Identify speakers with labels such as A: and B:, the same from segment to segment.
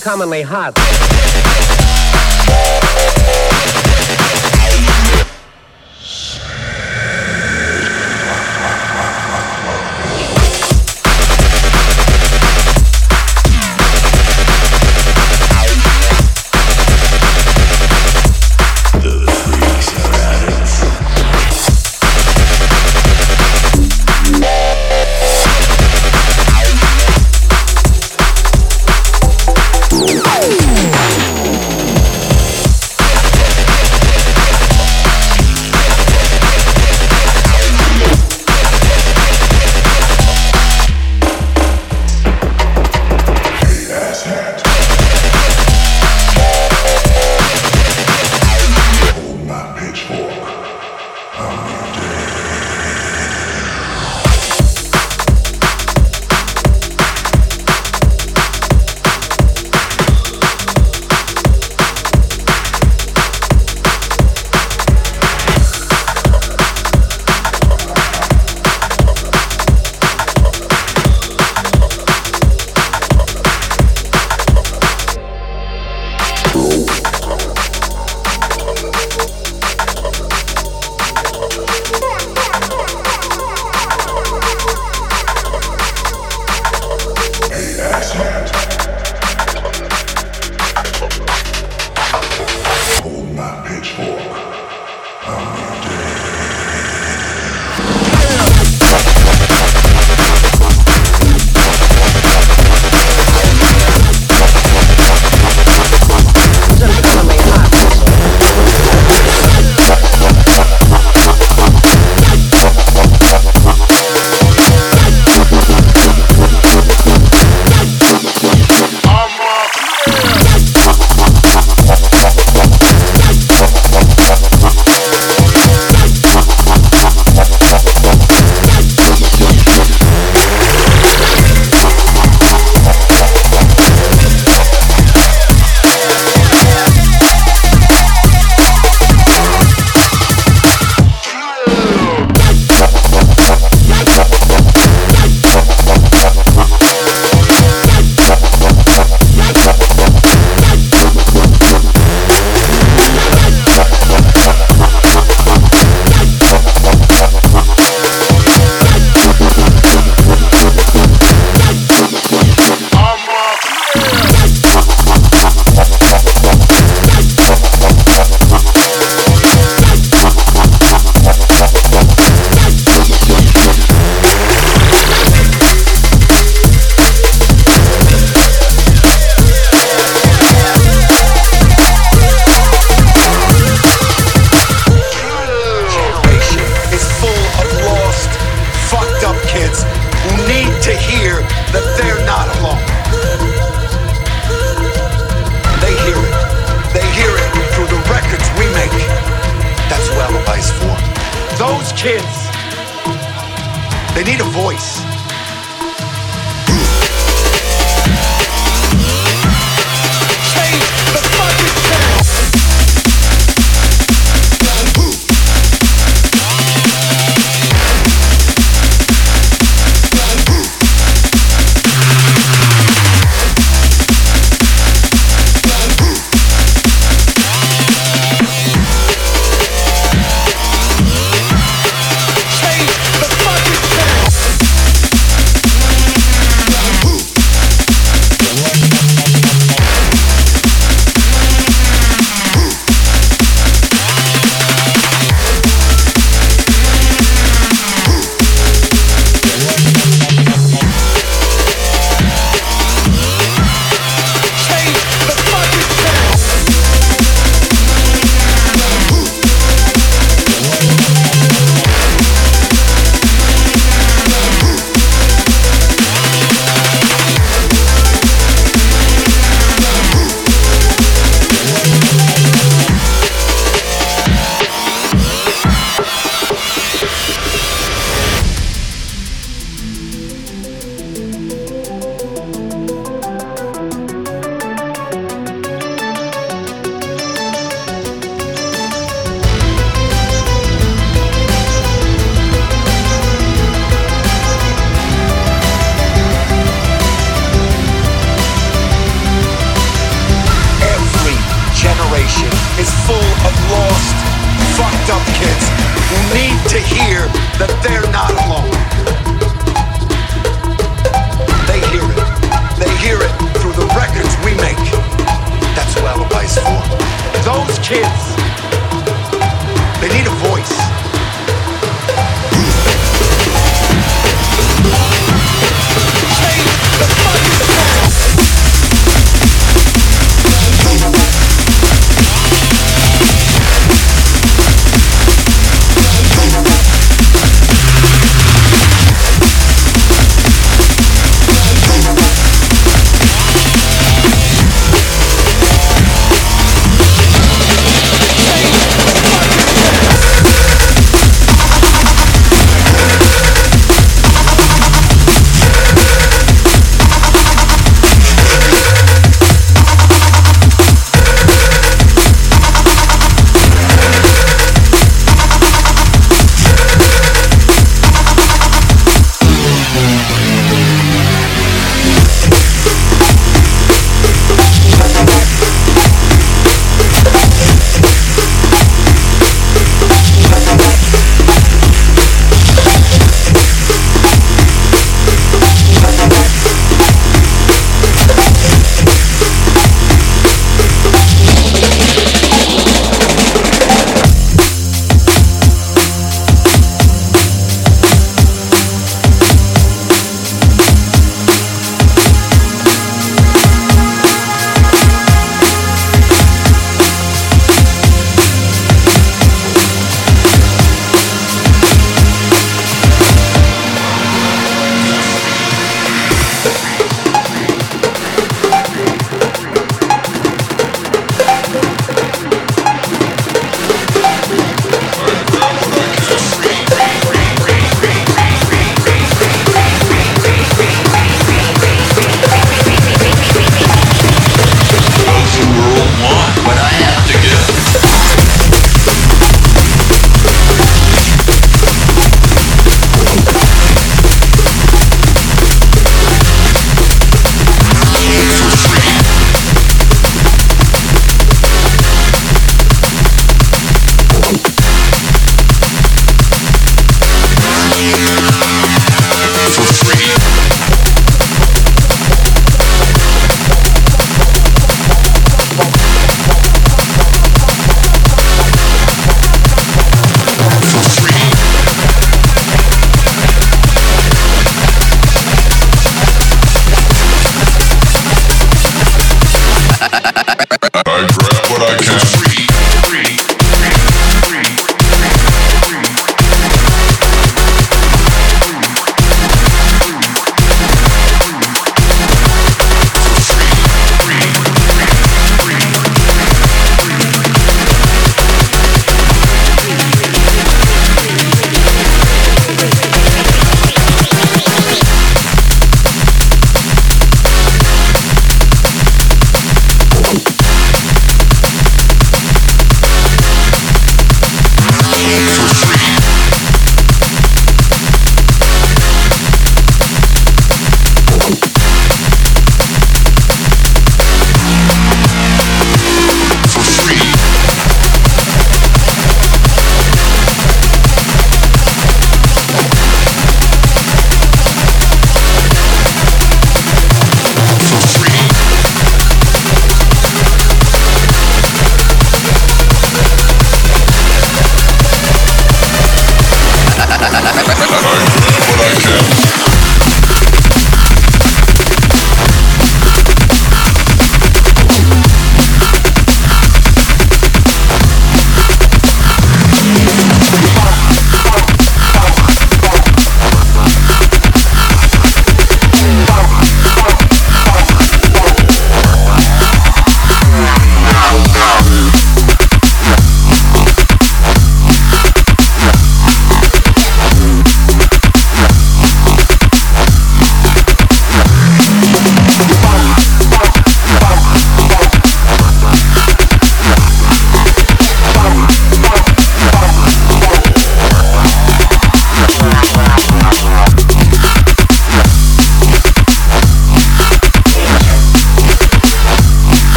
A: uncommonly hot.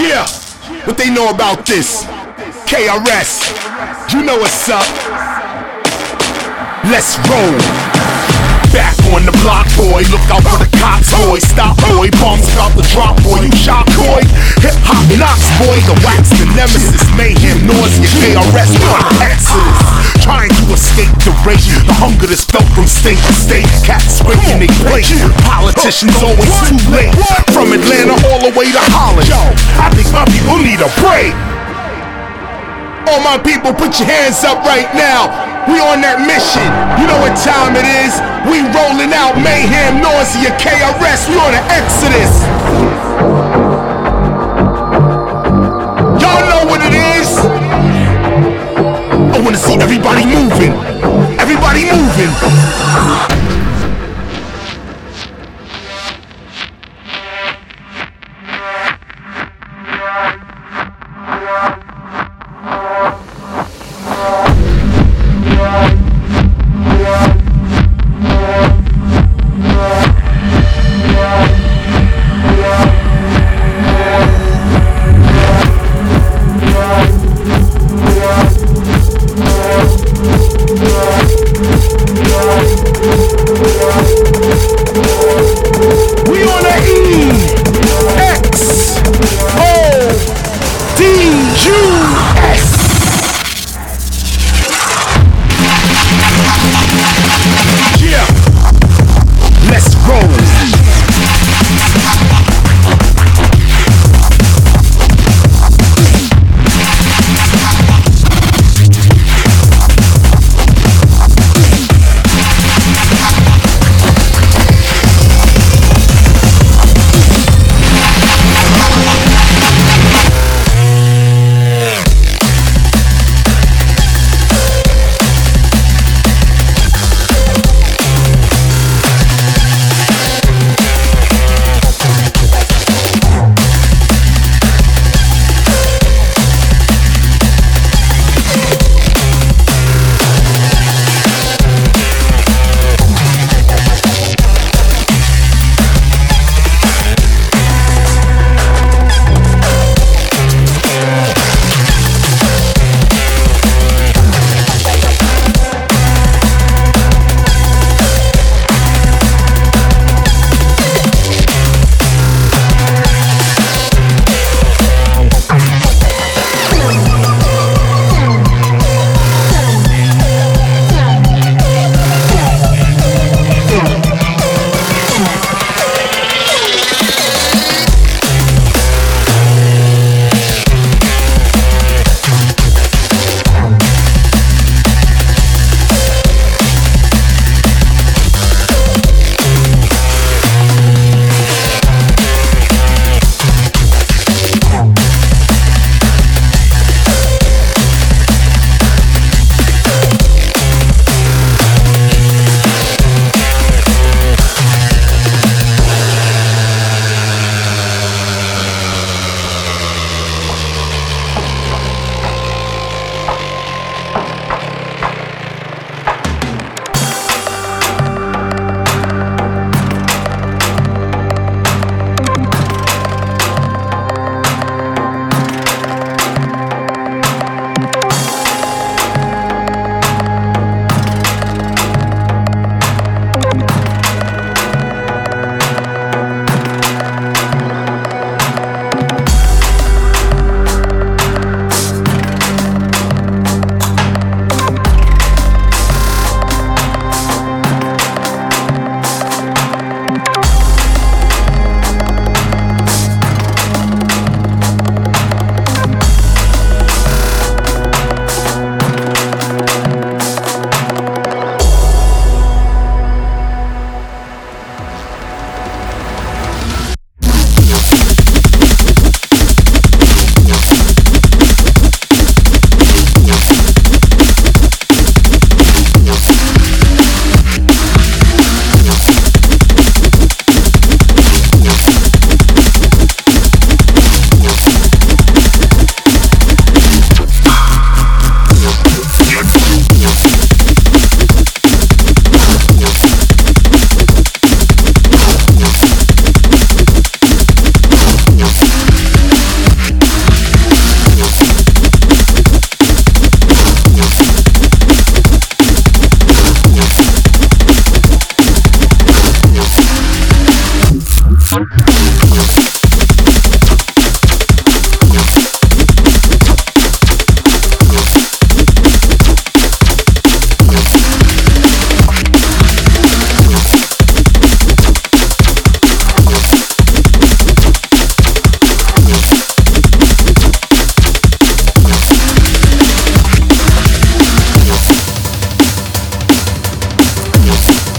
A: Yeah, what they
B: know about this? KRS, you know what's up. Let's roll. Back on the block, boy. Look out for the cops, boy. Stop, boy. Bombs about to drop, boy. You shot, boy. Hip hop knocks, boy. The wax, the nemesis. Mayhem, nausea, KRS, on the exodus. Trying to escape the race. The hunger that's felt from state to state. Cats breaking they plate. Politicians always too late. From Atlanta all the way to Holland. Yo, I think my people need a break. All my people, put your hands up right now. We on that mission. You know what time it is. We rolling out mayhem, nausea, KRS. We on an exodus. Y'all know what it is. I wanna see everybody moving. Everybody moving.
C: Music.